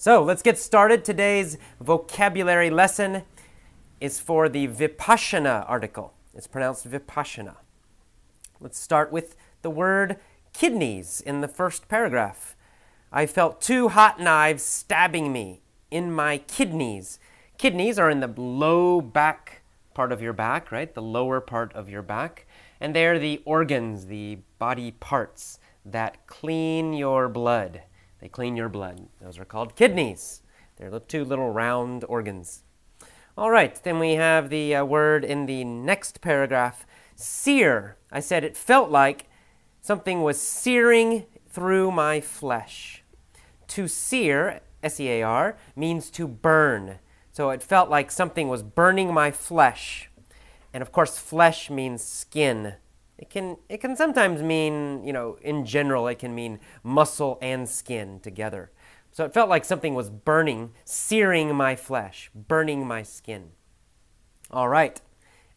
So let's get started. Today's vocabulary lesson is for the Vipassana article. It's pronounced Vipassana. Let's start with the word kidneys in the first paragraph. I felt two hot knives stabbing me in my kidneys. Kidneys are in the low back part of your back, right? The lower part of your back. And they're the organs, the body parts that clean your blood. They clean your blood. Those are called kidneys. They're the two little round organs. All right, then we have the uh, word in the next paragraph sear. I said it felt like something was searing through my flesh. To sear, S E A R, means to burn. So it felt like something was burning my flesh. And of course, flesh means skin. It can, it can sometimes mean, you know, in general, it can mean muscle and skin together. So it felt like something was burning, searing my flesh, burning my skin. All right.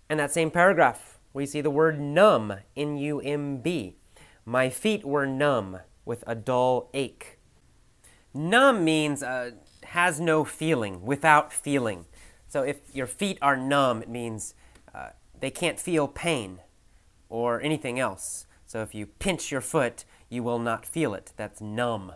In that same paragraph, we see the word numb, N U M B. My feet were numb with a dull ache. Numb means uh, has no feeling, without feeling. So if your feet are numb, it means uh, they can't feel pain or anything else. So if you pinch your foot, you will not feel it. That's numb.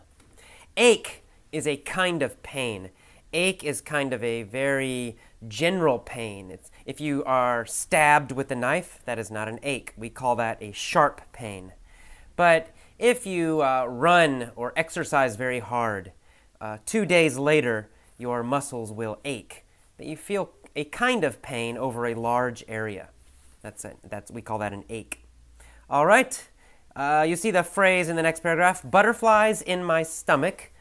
Ache is a kind of pain. Ache is kind of a very general pain. It's, if you are stabbed with a knife, that is not an ache. We call that a sharp pain. But if you uh, run or exercise very hard, uh, two days later, your muscles will ache. But you feel a kind of pain over a large area. That's, a, that's we call that an ache. All right. Uh, you see the phrase in the next paragraph butterflies in my stomach.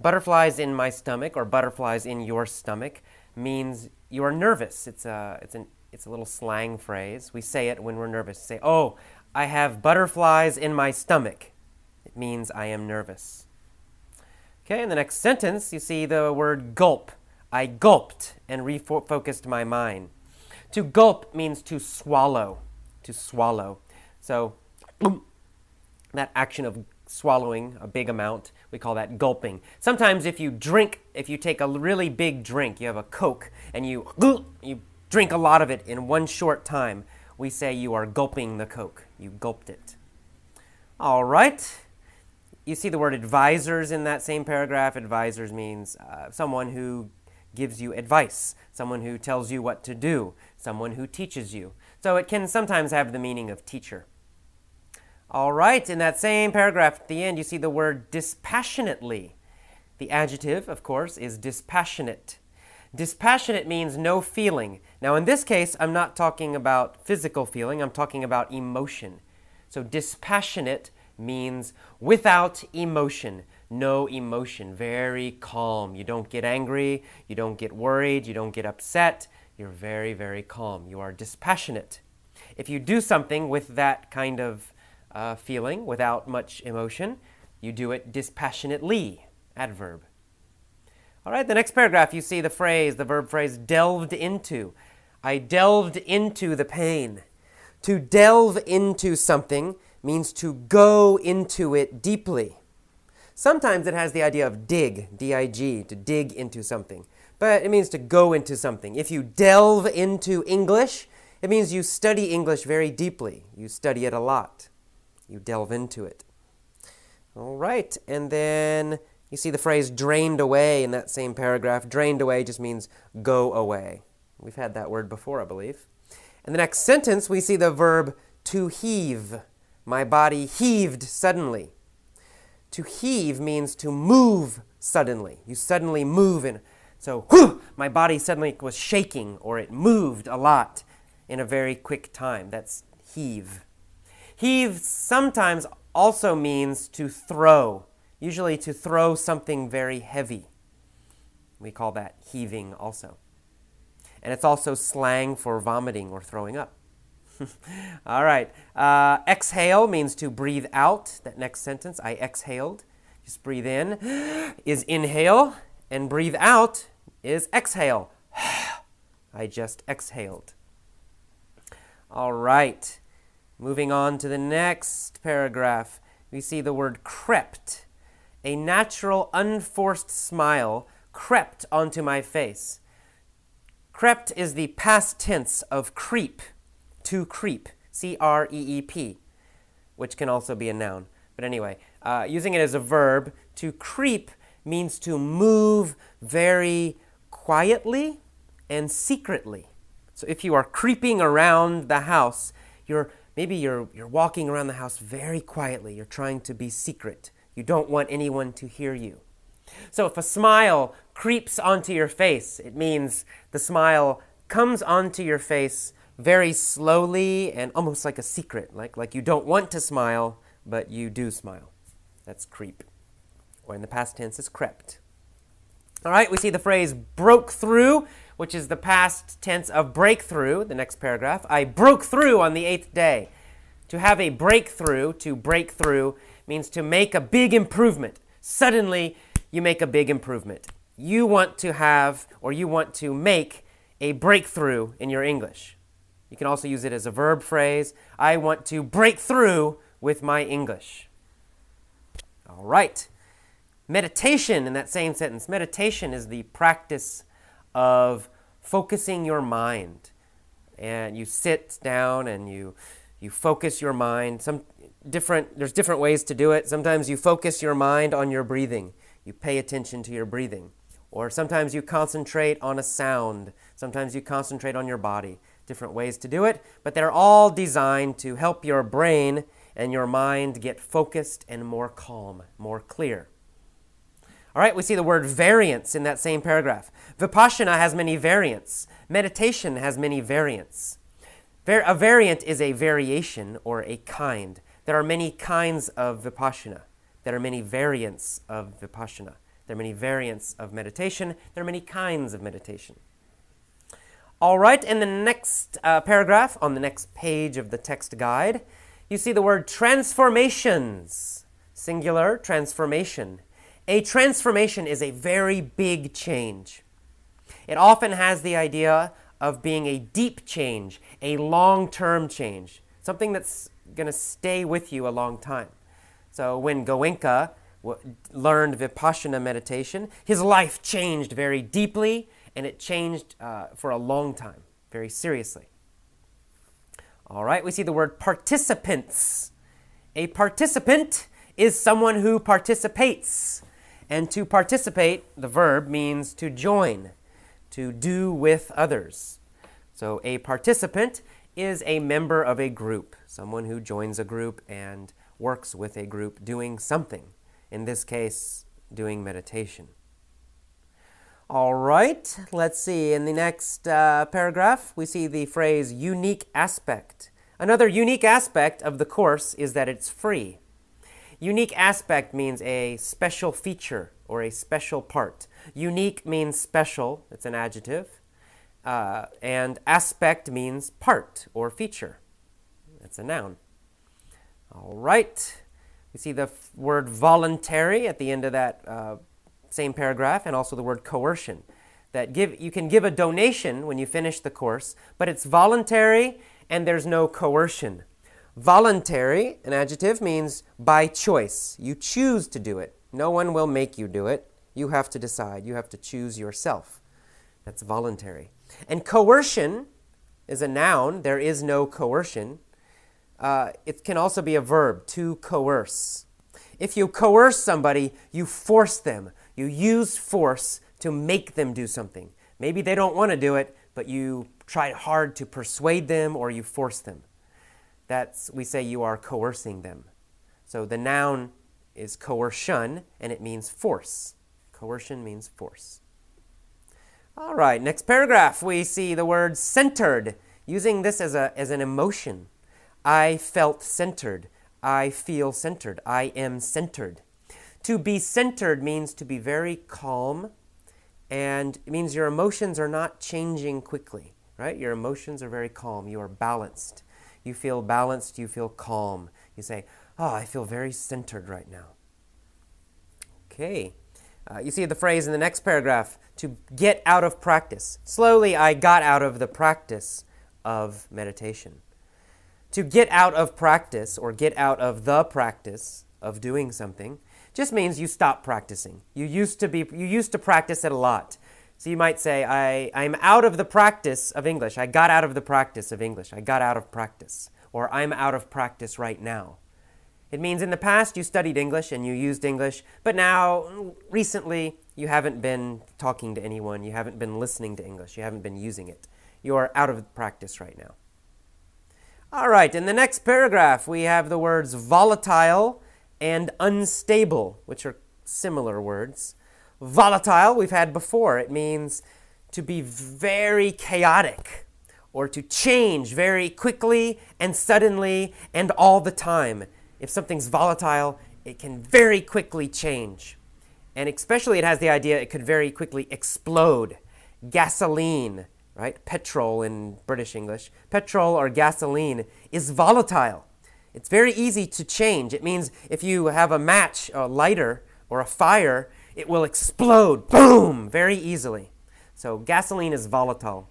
Butterflies in my stomach or butterflies in your stomach means you are nervous. It's a, it's, an, it's a little slang phrase. We say it when we're nervous. Say, oh, I have butterflies in my stomach. It means I am nervous. Okay, in the next sentence, you see the word gulp. I gulped and refocused my mind. To gulp means to swallow, to swallow. So, that action of swallowing a big amount, we call that gulping. Sometimes if you drink, if you take a really big drink, you have a Coke, and you, you drink a lot of it in one short time, we say you are gulping the Coke. You gulped it. All right. You see the word advisors in that same paragraph. Advisors means uh, someone who gives you advice, someone who tells you what to do, someone who teaches you. So it can sometimes have the meaning of teacher. All right, in that same paragraph at the end, you see the word dispassionately. The adjective, of course, is dispassionate. Dispassionate means no feeling. Now, in this case, I'm not talking about physical feeling, I'm talking about emotion. So, dispassionate means without emotion, no emotion, very calm. You don't get angry, you don't get worried, you don't get upset. You're very, very calm. You are dispassionate. If you do something with that kind of uh, feeling, without much emotion, you do it dispassionately, adverb. All right, the next paragraph, you see the phrase, the verb phrase, delved into. I delved into the pain. To delve into something means to go into it deeply. Sometimes it has the idea of dig, D I G, to dig into something, but it means to go into something. If you delve into English, it means you study English very deeply. You study it a lot. You delve into it. All right, and then you see the phrase drained away in that same paragraph. Drained away just means go away. We've had that word before, I believe. In the next sentence, we see the verb to heave. My body heaved suddenly. To heave means to move suddenly. You suddenly move in. So, whew, my body suddenly was shaking or it moved a lot in a very quick time. That's heave. Heave sometimes also means to throw, usually to throw something very heavy. We call that heaving also. And it's also slang for vomiting or throwing up. All right. Uh, exhale means to breathe out. That next sentence, I exhaled. Just breathe in is inhale, and breathe out is exhale. I just exhaled. All right. Moving on to the next paragraph, we see the word crept. A natural, unforced smile crept onto my face. Crept is the past tense of creep, to creep, C R E E P, which can also be a noun. But anyway, uh, using it as a verb, to creep means to move very quietly and secretly. So if you are creeping around the house, you're maybe you're you're walking around the house very quietly. You're trying to be secret. You don't want anyone to hear you. So if a smile creeps onto your face, it means the smile comes onto your face very slowly and almost like a secret, like, like you don't want to smile, but you do smile. That's creep. Or in the past tense is crept. All right, we see the phrase broke through, which is the past tense of breakthrough, the next paragraph. I broke through on the eighth day. To have a breakthrough, to break through, means to make a big improvement. Suddenly, you make a big improvement. You want to have, or you want to make, a breakthrough in your English. You can also use it as a verb phrase. I want to break through with my English. All right. Meditation in that same sentence. Meditation is the practice of focusing your mind. And you sit down and you you focus your mind. Some different there's different ways to do it. Sometimes you focus your mind on your breathing. You pay attention to your breathing. Or sometimes you concentrate on a sound. Sometimes you concentrate on your body different ways to do it, but they're all designed to help your brain and your mind get focused and more calm, more clear. All right, we see the word variants in that same paragraph. Vipassana has many variants. Meditation has many variants. A variant is a variation or a kind. There are many kinds of vipassana. There are many variants of vipassana. There are many variants of meditation. There are many kinds of meditation. All right, in the next uh, paragraph, on the next page of the text guide, you see the word transformations. Singular, transformation. A transformation is a very big change. It often has the idea of being a deep change, a long term change, something that's going to stay with you a long time. So when Goenka learned Vipassana meditation, his life changed very deeply and it changed uh, for a long time, very seriously. All right, we see the word participants. A participant is someone who participates. And to participate, the verb means to join, to do with others. So a participant is a member of a group, someone who joins a group and works with a group doing something. In this case, doing meditation. All right, let's see. In the next uh, paragraph, we see the phrase unique aspect. Another unique aspect of the course is that it's free. Unique aspect means a special feature or a special part. Unique means special, it's an adjective. Uh, and aspect means part or feature. It's a noun. All right. We see the f- word voluntary at the end of that uh, same paragraph, and also the word coercion. That give, you can give a donation when you finish the course, but it's voluntary and there's no coercion. Voluntary, an adjective, means by choice. You choose to do it. No one will make you do it. You have to decide. You have to choose yourself. That's voluntary. And coercion is a noun. There is no coercion. Uh, it can also be a verb, to coerce. If you coerce somebody, you force them. You use force to make them do something. Maybe they don't want to do it, but you try hard to persuade them or you force them. That's, we say you are coercing them. So the noun is coercion and it means force. Coercion means force. All right, next paragraph, we see the word centered, using this as, a, as an emotion. I felt centered. I feel centered. I am centered. To be centered means to be very calm, and it means your emotions are not changing quickly, right? Your emotions are very calm. You are balanced. You feel balanced, you feel calm. You say, Oh, I feel very centered right now. Okay. Uh, you see the phrase in the next paragraph to get out of practice. Slowly, I got out of the practice of meditation. To get out of practice or get out of the practice of doing something just means you stop practicing. You used to be you used to practice it a lot. So you might say, I, I'm out of the practice of English. I got out of the practice of English. I got out of practice. Or I'm out of practice right now. It means in the past you studied English and you used English, but now, recently, you haven't been talking to anyone. You haven't been listening to English. You haven't been using it. You are out of practice right now. All right, in the next paragraph, we have the words volatile and unstable, which are similar words. Volatile, we've had before. It means to be very chaotic or to change very quickly and suddenly and all the time. If something's volatile, it can very quickly change. And especially, it has the idea it could very quickly explode. Gasoline, right? Petrol in British English. Petrol or gasoline is volatile. It's very easy to change. It means if you have a match, a lighter, or a fire, it will explode, boom, very easily. So gasoline is volatile.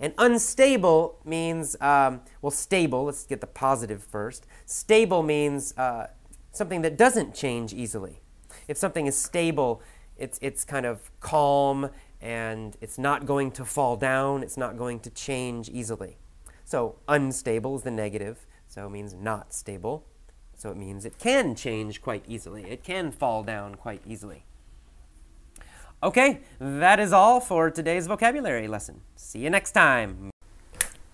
And unstable means, um, well, stable, let's get the positive first. Stable means uh, something that doesn't change easily. If something is stable, it's, it's kind of calm and it's not going to fall down, it's not going to change easily. So unstable is the negative, so it means not stable. So it means it can change quite easily, it can fall down quite easily. Okay, that is all for today's vocabulary lesson. See you next time.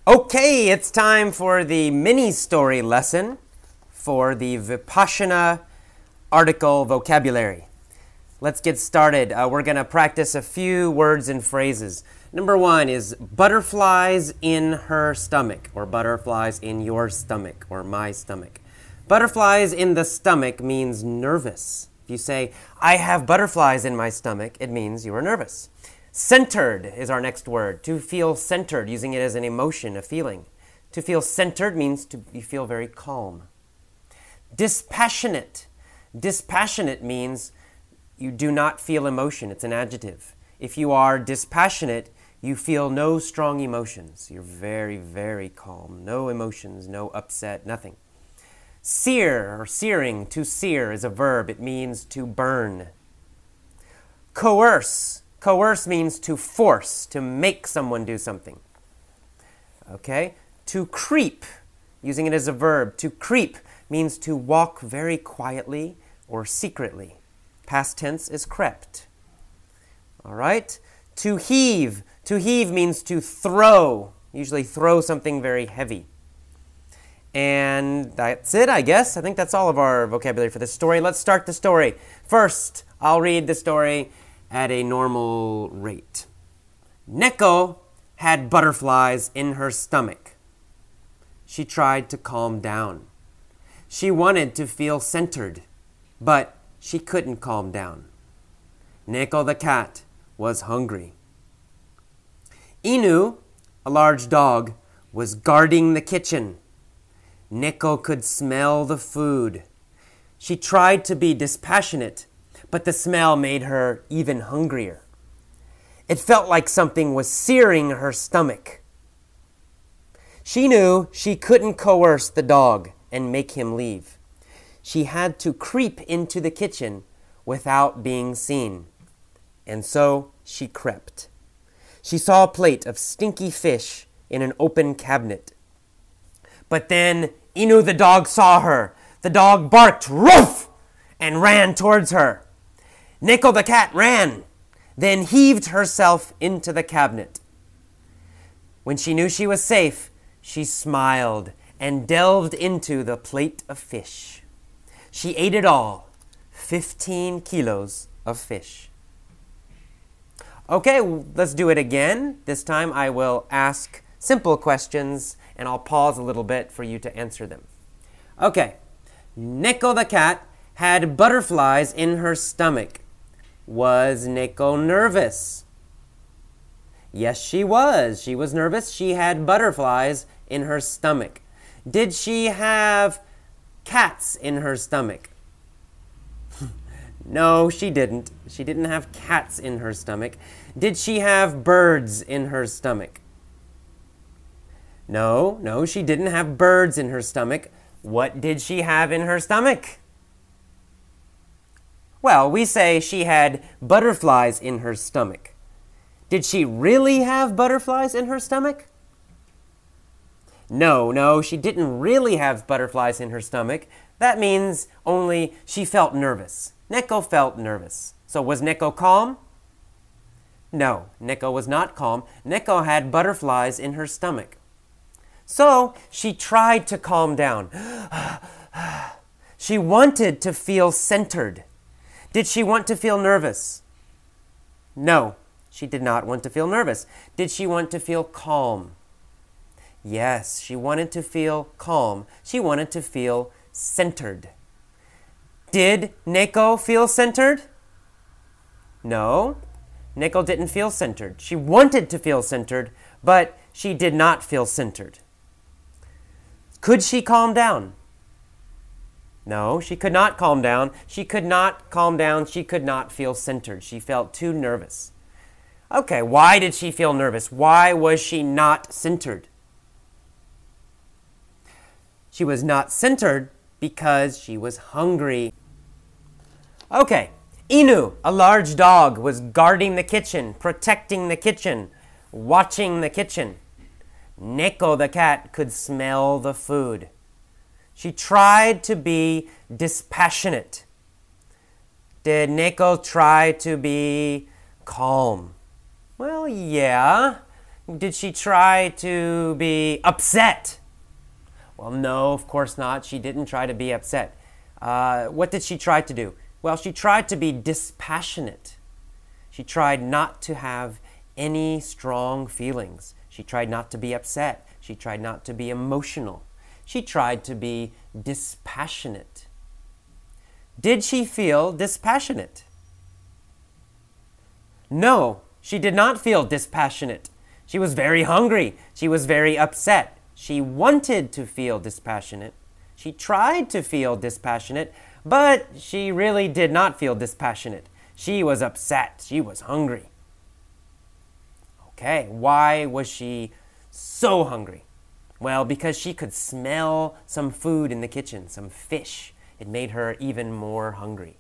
Okay, it's time for the mini story lesson for the Vipassana article vocabulary. Let's get started. Uh, we're going to practice a few words and phrases. Number one is butterflies in her stomach, or butterflies in your stomach, or my stomach. Butterflies in the stomach means nervous. If you say, I have butterflies in my stomach, it means you are nervous. Centered is our next word. To feel centered, using it as an emotion, a feeling. To feel centered means to you feel very calm. Dispassionate. Dispassionate means you do not feel emotion. It's an adjective. If you are dispassionate, you feel no strong emotions. You're very, very calm. No emotions, no upset, nothing. Sear or searing, to sear is a verb. It means to burn. Coerce. Coerce means to force, to make someone do something. Okay? To creep, using it as a verb. To creep means to walk very quietly or secretly. Past tense is crept. All right? To heave. To heave means to throw, usually throw something very heavy. And that's it, I guess. I think that's all of our vocabulary for this story. Let's start the story. First, I'll read the story at a normal rate. Neko had butterflies in her stomach. She tried to calm down. She wanted to feel centered, but she couldn't calm down. Neko the cat was hungry. Inu, a large dog, was guarding the kitchen. Neko could smell the food. She tried to be dispassionate, but the smell made her even hungrier. It felt like something was searing her stomach. She knew she couldn't coerce the dog and make him leave. She had to creep into the kitchen without being seen. And so she crept. She saw a plate of stinky fish in an open cabinet. But then Inu the dog saw her. The dog barked, Roof! and ran towards her. Neko the cat ran, then heaved herself into the cabinet. When she knew she was safe, she smiled and delved into the plate of fish. She ate it all 15 kilos of fish. Okay, let's do it again. This time I will ask simple questions and I'll pause a little bit for you to answer them. Okay, Neko the cat had butterflies in her stomach. Was Neko nervous? Yes, she was. She was nervous. She had butterflies in her stomach. Did she have cats in her stomach? no, she didn't. She didn't have cats in her stomach. Did she have birds in her stomach? No, no, she didn't have birds in her stomach. What did she have in her stomach? Well, we say she had butterflies in her stomach. Did she really have butterflies in her stomach? No, no, she didn't really have butterflies in her stomach. That means only she felt nervous. Neko felt nervous. So was Neko calm? No, Neko was not calm. Neko had butterflies in her stomach. So she tried to calm down. she wanted to feel centered. Did she want to feel nervous? No, she did not want to feel nervous. Did she want to feel calm? Yes, she wanted to feel calm. She wanted to feel centered. Did Neko feel centered? No, Neko didn't feel centered. She wanted to feel centered, but she did not feel centered. Could she calm down? No, she could not calm down. She could not calm down. She could not feel centered. She felt too nervous. Okay, why did she feel nervous? Why was she not centered? She was not centered because she was hungry. Okay, Inu, a large dog, was guarding the kitchen, protecting the kitchen, watching the kitchen. Neko the cat could smell the food. She tried to be dispassionate. Did Neko try to be calm? Well, yeah. Did she try to be upset? Well, no, of course not. She didn't try to be upset. Uh, what did she try to do? Well, she tried to be dispassionate. She tried not to have any strong feelings. She tried not to be upset. She tried not to be emotional. She tried to be dispassionate. Did she feel dispassionate? No, she did not feel dispassionate. She was very hungry. She was very upset. She wanted to feel dispassionate. She tried to feel dispassionate, but she really did not feel dispassionate. She was upset. She was hungry. Okay, why was she so hungry? Well, because she could smell some food in the kitchen, some fish. It made her even more hungry.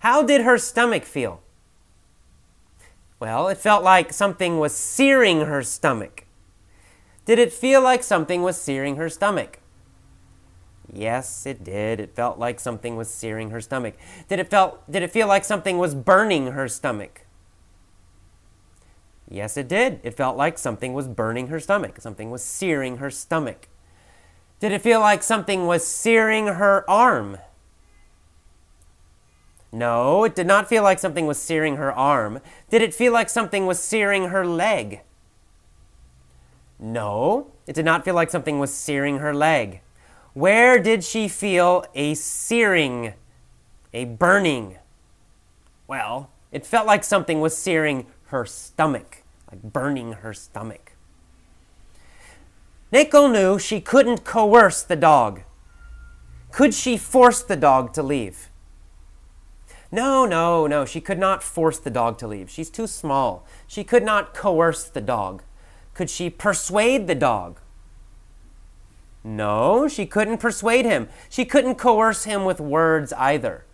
How did her stomach feel? Well, it felt like something was searing her stomach. Did it feel like something was searing her stomach? Yes, it did. It felt like something was searing her stomach. Did it felt did it feel like something was burning her stomach? Yes, it did. It felt like something was burning her stomach. Something was searing her stomach. Did it feel like something was searing her arm? No, it did not feel like something was searing her arm. Did it feel like something was searing her leg? No, it did not feel like something was searing her leg. Where did she feel a searing, a burning? Well, it felt like something was searing her stomach, like burning her stomach. Neko knew she couldn't coerce the dog. Could she force the dog to leave? No, no, no, she could not force the dog to leave. She's too small. She could not coerce the dog. Could she persuade the dog? No, she couldn't persuade him. She couldn't coerce him with words either.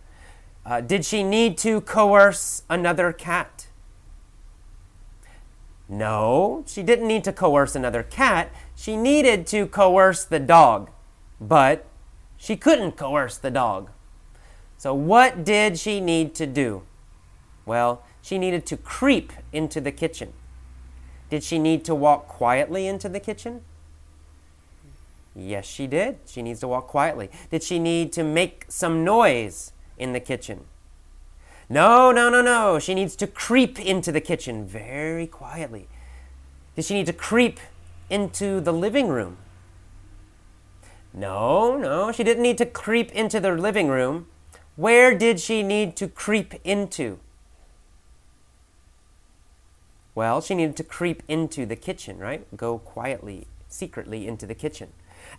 Uh, did she need to coerce another cat? No, she didn't need to coerce another cat. She needed to coerce the dog, but she couldn't coerce the dog. So, what did she need to do? Well, she needed to creep into the kitchen. Did she need to walk quietly into the kitchen? Yes, she did. She needs to walk quietly. Did she need to make some noise in the kitchen? No, no, no, no. She needs to creep into the kitchen very quietly. Does she need to creep into the living room? No, no, she didn't need to creep into the living room. Where did she need to creep into? Well, she needed to creep into the kitchen, right? Go quietly, secretly into the kitchen.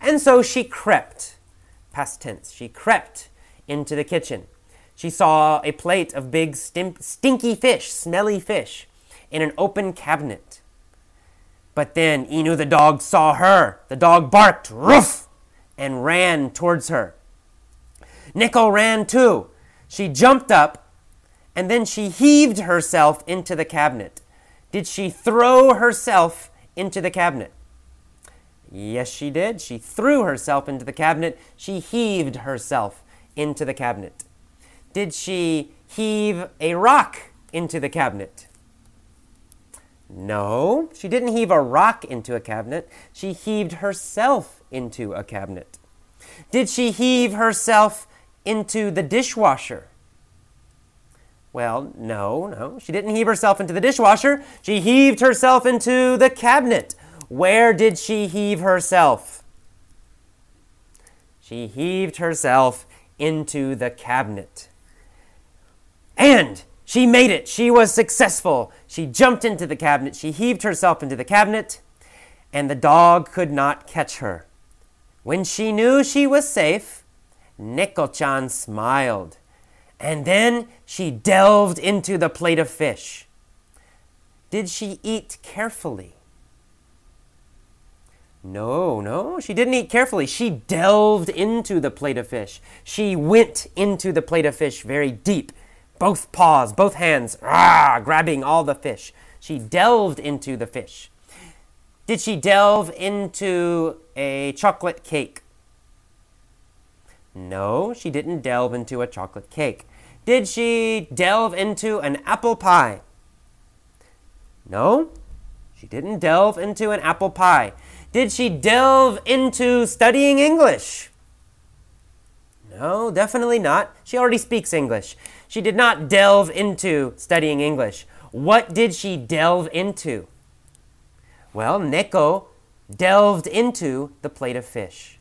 And so she crept, past tense, she crept into the kitchen. She saw a plate of big, stinky fish, smelly fish, in an open cabinet. But then Inu the dog saw her. The dog barked, roof, and ran towards her. Neko ran too. She jumped up and then she heaved herself into the cabinet. Did she throw herself into the cabinet? Yes, she did. She threw herself into the cabinet. She heaved herself into the cabinet. Did she heave a rock into the cabinet? No, she didn't heave a rock into a cabinet. She heaved herself into a cabinet. Did she heave herself into the dishwasher? Well, no, no. She didn't heave herself into the dishwasher. She heaved herself into the cabinet. Where did she heave herself? She heaved herself into the cabinet. And she made it. She was successful. She jumped into the cabinet. She heaved herself into the cabinet, and the dog could not catch her. When she knew she was safe, Neko-chan smiled. And then she delved into the plate of fish. Did she eat carefully? No, no, she didn't eat carefully. She delved into the plate of fish. She went into the plate of fish very deep. Both paws, both hands, ah, grabbing all the fish. She delved into the fish. Did she delve into a chocolate cake? No, she didn't delve into a chocolate cake. Did she delve into an apple pie? No, she didn't delve into an apple pie. Did she delve into studying English? No, definitely not. She already speaks English. She did not delve into studying English. What did she delve into? Well, Neko delved into the plate of fish.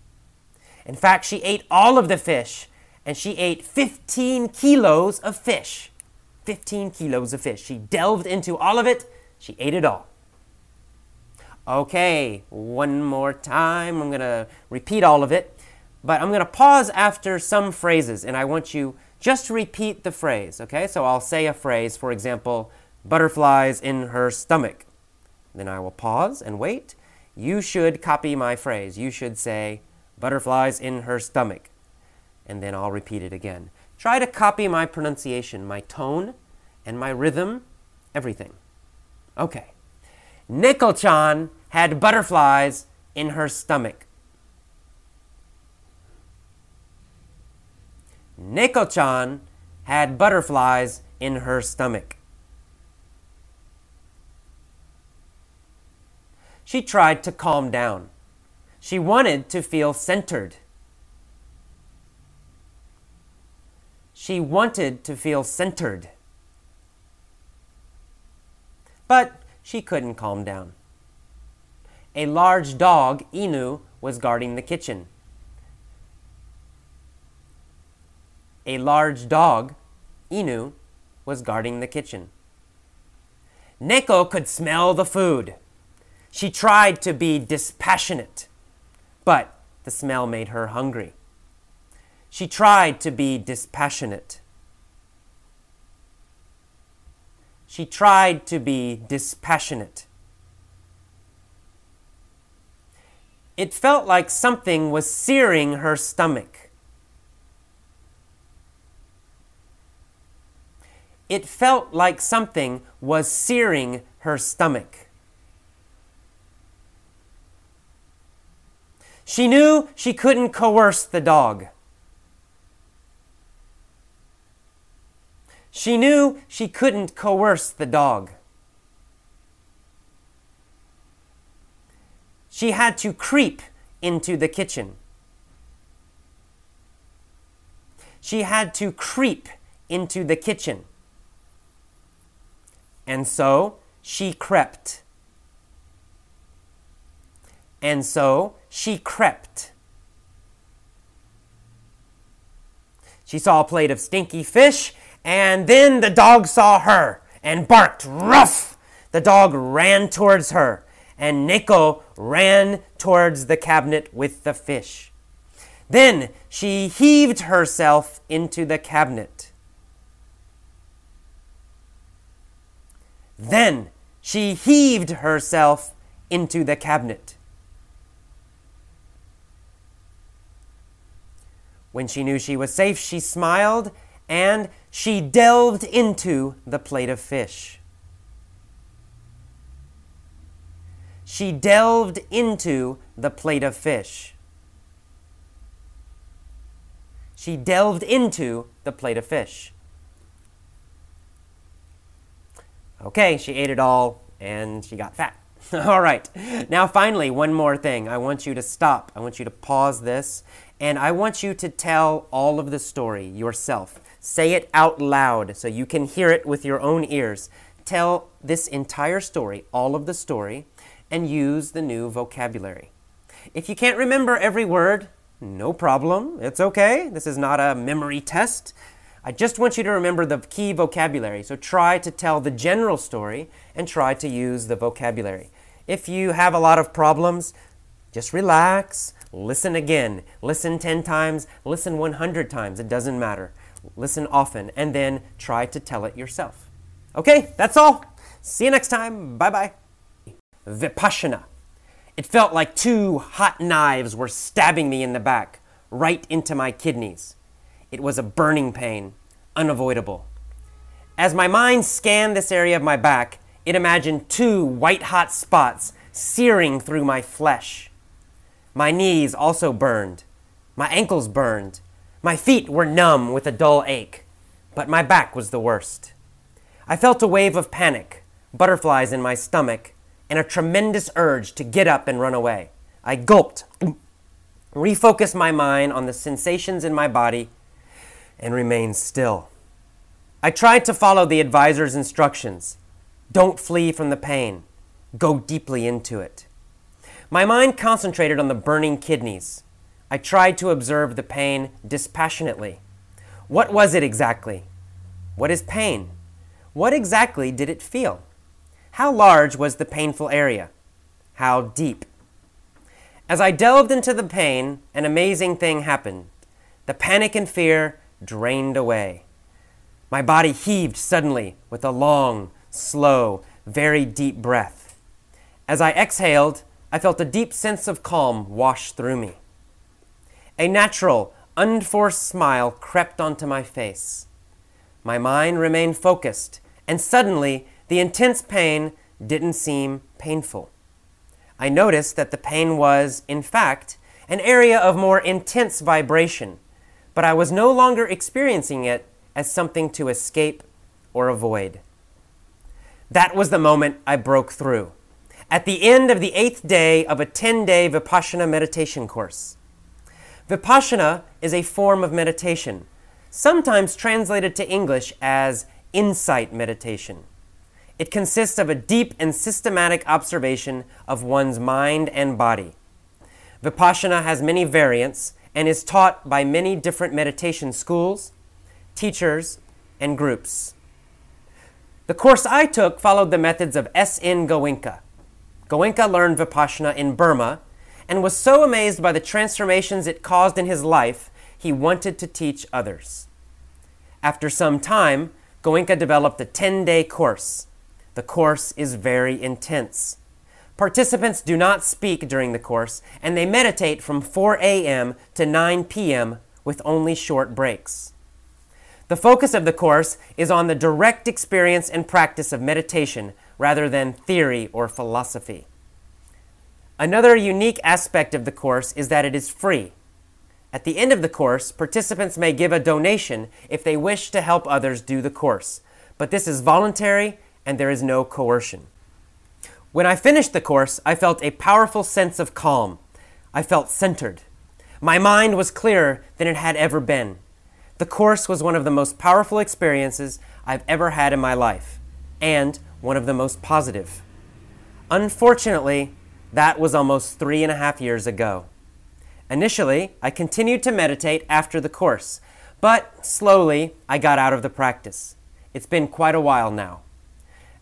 In fact, she ate all of the fish, and she ate 15 kilos of fish. 15 kilos of fish. She delved into all of it, she ate it all. Okay, one more time. I'm going to repeat all of it, but I'm going to pause after some phrases, and I want you just to repeat the phrase, okay? So I'll say a phrase, for example, butterflies in her stomach. Then I will pause and wait. You should copy my phrase. You should say, butterflies in her stomach. And then I'll repeat it again. Try to copy my pronunciation, my tone, and my rhythm, everything. Okay. Neko-chan had butterflies in her stomach. Neko-chan had butterflies in her stomach. She tried to calm down. She wanted to feel centered. She wanted to feel centered. But she couldn't calm down. A large dog, Inu, was guarding the kitchen. A large dog, Inu, was guarding the kitchen. Neko could smell the food. She tried to be dispassionate, but the smell made her hungry. She tried to be dispassionate. She tried to be dispassionate. It felt like something was searing her stomach. It felt like something was searing her stomach. She knew she couldn't coerce the dog. She knew she couldn't coerce the dog. She had to creep into the kitchen. She had to creep into the kitchen. And so she crept. And so she crept. She saw a plate of stinky fish, and then the dog saw her and barked rough. The dog ran towards her, and Neko ran towards the cabinet with the fish. Then she heaved herself into the cabinet. Then she heaved herself into the cabinet. When she knew she was safe, she smiled, and she delved into the plate of fish. She delved into the plate of fish. She delved into the plate of fish. Okay, she ate it all and she got fat. all right, now finally, one more thing. I want you to stop. I want you to pause this and I want you to tell all of the story yourself. Say it out loud so you can hear it with your own ears. Tell this entire story, all of the story, and use the new vocabulary. If you can't remember every word, no problem. It's okay. This is not a memory test. I just want you to remember the key vocabulary. So try to tell the general story and try to use the vocabulary. If you have a lot of problems, just relax, listen again. Listen 10 times, listen 100 times. It doesn't matter. Listen often, and then try to tell it yourself. Okay, that's all. See you next time. Bye bye. Vipassana. It felt like two hot knives were stabbing me in the back, right into my kidneys. It was a burning pain, unavoidable. As my mind scanned this area of my back, it imagined two white hot spots searing through my flesh. My knees also burned. My ankles burned. My feet were numb with a dull ache. But my back was the worst. I felt a wave of panic, butterflies in my stomach, and a tremendous urge to get up and run away. I gulped, refocused my mind on the sensations in my body, and remained still. I tried to follow the advisor's instructions. Don't flee from the pain. Go deeply into it. My mind concentrated on the burning kidneys. I tried to observe the pain dispassionately. What was it exactly? What is pain? What exactly did it feel? How large was the painful area? How deep? As I delved into the pain, an amazing thing happened. The panic and fear drained away. My body heaved suddenly with a long, slow, very deep breath. As I exhaled, I felt a deep sense of calm wash through me. A natural, unforced smile crept onto my face. My mind remained focused, and suddenly the intense pain didn't seem painful. I noticed that the pain was, in fact, an area of more intense vibration, but I was no longer experiencing it as something to escape or avoid. That was the moment I broke through. At the end of the eighth day of a 10 day Vipassana meditation course. Vipassana is a form of meditation, sometimes translated to English as insight meditation. It consists of a deep and systematic observation of one's mind and body. Vipassana has many variants and is taught by many different meditation schools, teachers, and groups. The course I took followed the methods of S.N. Goenka. Goenka learned Vipassana in Burma and was so amazed by the transformations it caused in his life, he wanted to teach others. After some time, Goenka developed a 10 day course the course is very intense. Participants do not speak during the course, and they meditate from 4 a.m. to 9 p.m. with only short breaks. The focus of the course is on the direct experience and practice of meditation rather than theory or philosophy. Another unique aspect of the course is that it is free. At the end of the course, participants may give a donation if they wish to help others do the course, but this is voluntary and there is no coercion. When I finished the course, I felt a powerful sense of calm. I felt centered. My mind was clearer than it had ever been. The course was one of the most powerful experiences I've ever had in my life, and one of the most positive. Unfortunately, that was almost three and a half years ago. Initially, I continued to meditate after the course, but slowly I got out of the practice. It's been quite a while now.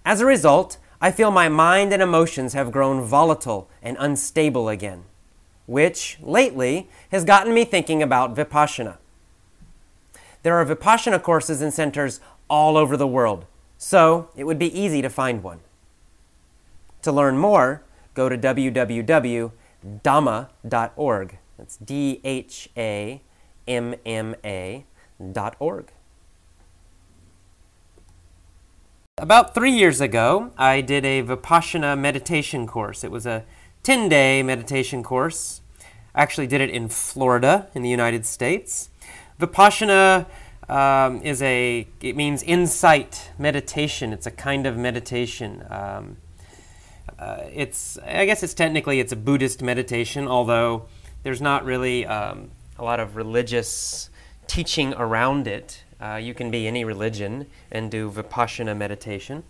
As a result, I feel my mind and emotions have grown volatile and unstable again, which, lately, has gotten me thinking about Vipassana. There are Vipassana courses and centers all over the world, so it would be easy to find one. To learn more, go to www.dhamma.org. That's D H A M M A dot org. About three years ago, I did a Vipassana meditation course. It was a 10 day meditation course. I actually did it in Florida, in the United States. Vipassana um, is a, it means insight meditation. It's a kind of meditation. Um, uh, it's, I guess it's technically, it's a Buddhist meditation, although there's not really um, a lot of religious teaching around it. Uh, you can be any religion and do vipassana meditation.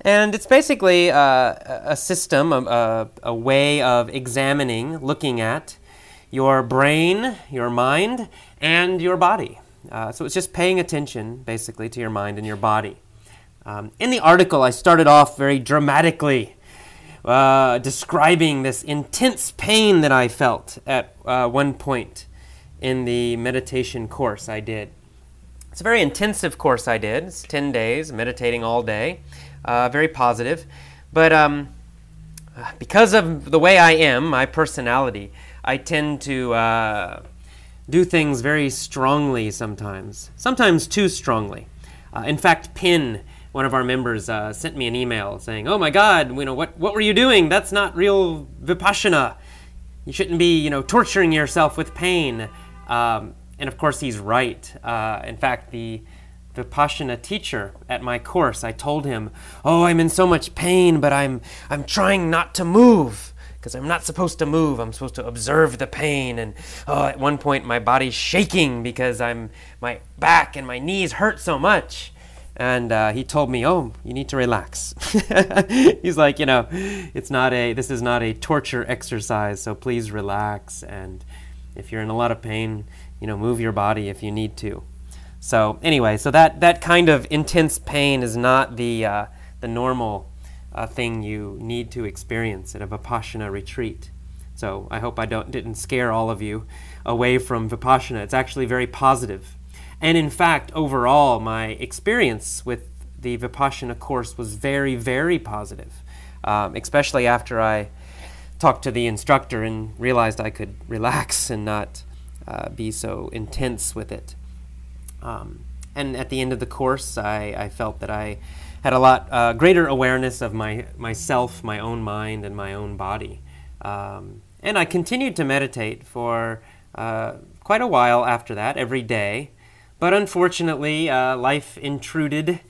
And it's basically uh, a system, a, a, way of examining, looking at your brain, your mind, and your body. Uh, so it's just paying attention, basically, to your mind and your body. Um, in the article, I started off very dramatically uh, describing this intense pain that I felt at uh, one point in the meditation course I did. It's a very intensive course I did. It's 10 days, meditating all day. Uh, very positive. But um, because of the way I am, my personality, I tend to uh, do things very strongly sometimes, sometimes too strongly. Uh, in fact, Pin, one of our members, uh, sent me an email saying, "Oh my God, you know what? What were you doing? That's not real vipassana. You shouldn't be, you know, torturing yourself with pain." Um, and of course, he's right. Uh, in fact, the Vipassana teacher at my course, I told him, "Oh, I'm in so much pain, but I'm I'm trying not to move." Because I'm not supposed to move, I'm supposed to observe the pain. And oh, at one point, my body's shaking because I'm my back and my knees hurt so much. And uh, he told me, "Oh, you need to relax." He's like, you know, it's not a this is not a torture exercise, so please relax. And if you're in a lot of pain, you know, move your body if you need to. So anyway, so that, that kind of intense pain is not the, uh, the normal uh, thing you need to experience at a Vipassana retreat. So I hope I don't, didn't scare all of you away from Vipassana. It's actually very positive. And in fact, overall, my experience with the Vipassana course was very, very positive, um, especially after I talked to the instructor and realized I could relax and not uh, be so intense with it. Um, and at the end of the course, I, I felt that I had a lot uh, greater awareness of my myself, my own mind, and my own body. Um, and I continued to meditate for uh, quite a while after that, every day. But unfortunately, uh, life intruded,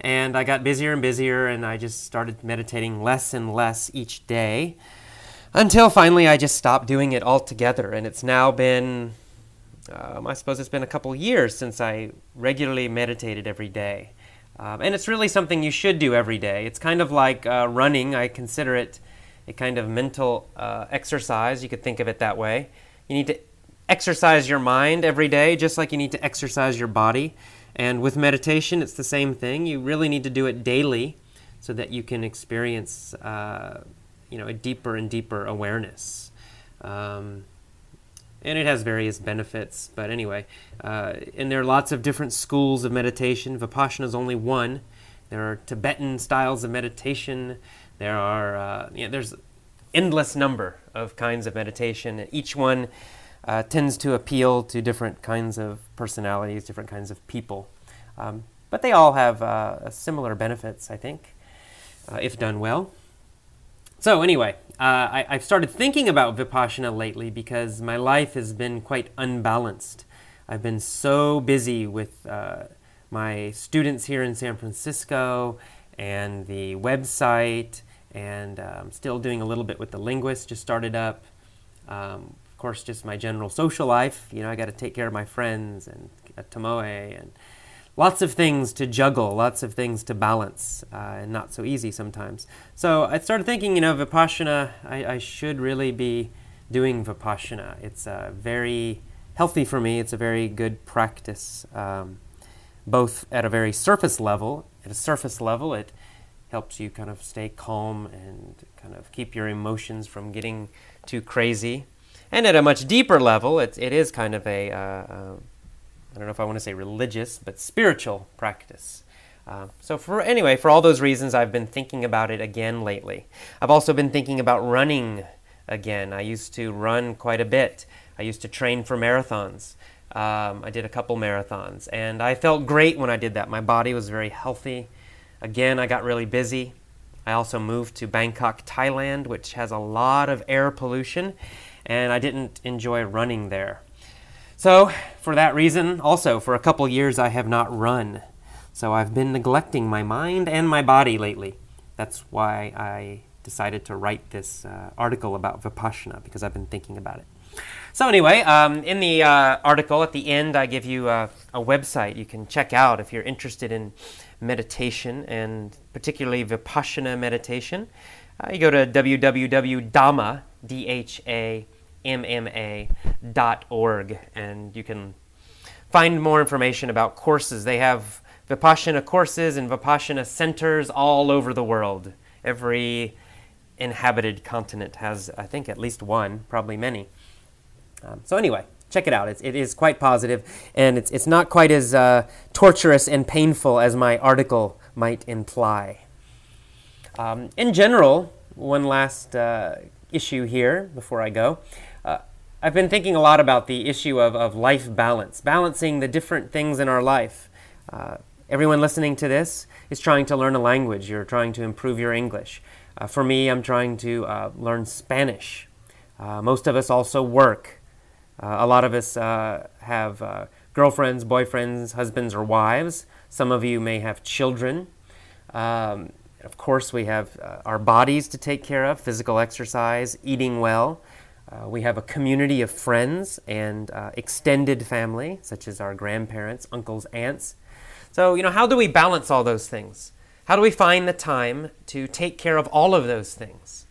and I got busier and busier, and I just started meditating less and less each day until finally I just stopped doing it altogether. And it's now been, um, I suppose it's been a couple years since I regularly meditated every day. Um, and it's really something you should do every day. It's kind of like uh, running. I consider it a kind of mental uh, exercise. You could think of it that way. You need to exercise your mind every day, just like you need to exercise your body. And with meditation, it's the same thing. You really need to do it daily so that you can experience uh, you know a deeper and deeper awareness. Um, and it has various benefits. But anyway, uh, and there are lots of different schools of meditation. Vipassana is only one. There are Tibetan styles of meditation. There are uh, there's endless number of kinds of meditation. Each one uh, tends to appeal to different kinds of personalities, different kinds of people. Um, but they all have uh, similar benefits, I think, uh, if done well. So anyway, uh, I, have started thinking about Vipassana lately because my life has been quite unbalanced. I've been so busy with uh, my students here in San Francisco and the website, and uh, I'm still doing a little bit with the linguist, just started up. Um, of course, just my general social life. You know, I got to take care of my friends and at Tomoe and lots of things to juggle, lots of things to balance, uh, and not so easy sometimes. So I started thinking, you know, Vipassana, I, I should really be doing Vipassana. It's uh, very healthy for me, it's a very good practice, um, both at a very surface level. At a surface level, it helps you kind of stay calm and kind of keep your emotions from getting too crazy. And at a much deeper level, it, it is kind of a uh, uh I don't know if I want to say religious, but spiritual practice. Uh, so for anyway, for all those reasons, I've been thinking about it again lately. I've also been thinking about running again. I used to run quite a bit. I used to train for marathons. Um, I did a couple marathons, and I felt great when I did that. My body was very healthy. Again, I got really busy. I also moved to Bangkok, Thailand, which has a lot of air pollution, and I didn't enjoy running there. So, for that reason, also, for a couple years, I have not run. So, I've been neglecting my mind and my body lately. That's why I decided to write this uh, article about Vipassana, because I've been thinking about it. So, anyway, um, in the uh, article at the end, I give you a, a website you can check out if you're interested in meditation and particularly Vipassana meditation. Uh, you go to www.dhamma, D-H-A-M-M-A dot org, and you can find more information about courses. They have Vipassana courses and Vipassana centers all over the world. Every inhabited continent has, I think, at least one, probably many. Um, so anyway, check it out. It's, it is quite positive, and it's, it's not quite as uh, torturous and painful as my article might imply. Um, in general, one last uh, issue here before I go. Uh, I've been thinking a lot about the issue of, of life balance, balancing the different things in our life. Uh, everyone listening to this is trying to learn a language. You're trying to improve your English. Uh, for me, I'm trying to uh, learn Spanish. most of us also work. Uh, a lot of us uh, have uh, girlfriends, boyfriends, husbands, or wives. Some of you may have children. Um, of course, we have uh, our bodies to take care of, physical exercise, eating well. Uh, we have a community of friends and uh, extended family, such as our grandparents, uncles, aunts. So, you know, how do we balance all those things? How do we find the time to take care of all of those things?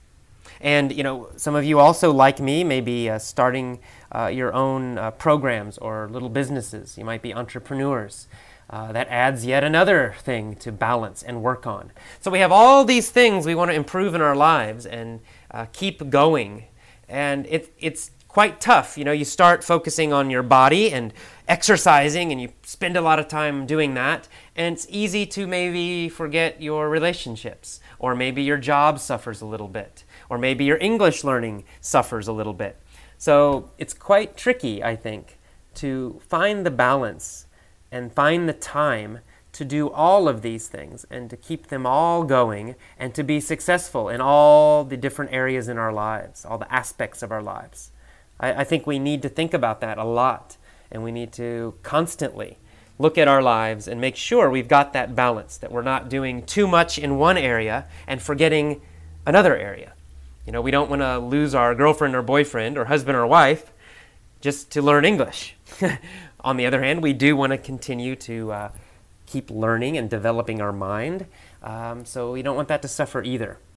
And, you know, some of you also, like me, may be starting uh, your own uh, programs or little businesses. You might be entrepreneurs. Uh, that adds yet another thing to balance and work on. So we have all these things we want to improve in our lives and uh, keep going. And it, it's quite tough. You know, you start focusing on your body and exercising, and you spend a lot of time doing that. And it's easy to maybe forget your relationships, or maybe your job suffers a little bit, or maybe your English learning suffers a little bit. So it's quite tricky, I think, to find the balance and find the time to do all of these things and to keep them all going and to be successful in all the different areas in our lives, all the aspects of our lives. I, I, think we need to think about that a lot and we need to constantly look at our lives and make sure we've got that balance, that we're not doing too much in one area and forgetting another area. You know, we don't want to lose our girlfriend or boyfriend or husband or wife just to learn English. On the other hand, we do want to continue to uh, keep learning and developing our mind. Um, so we don't want that to suffer either.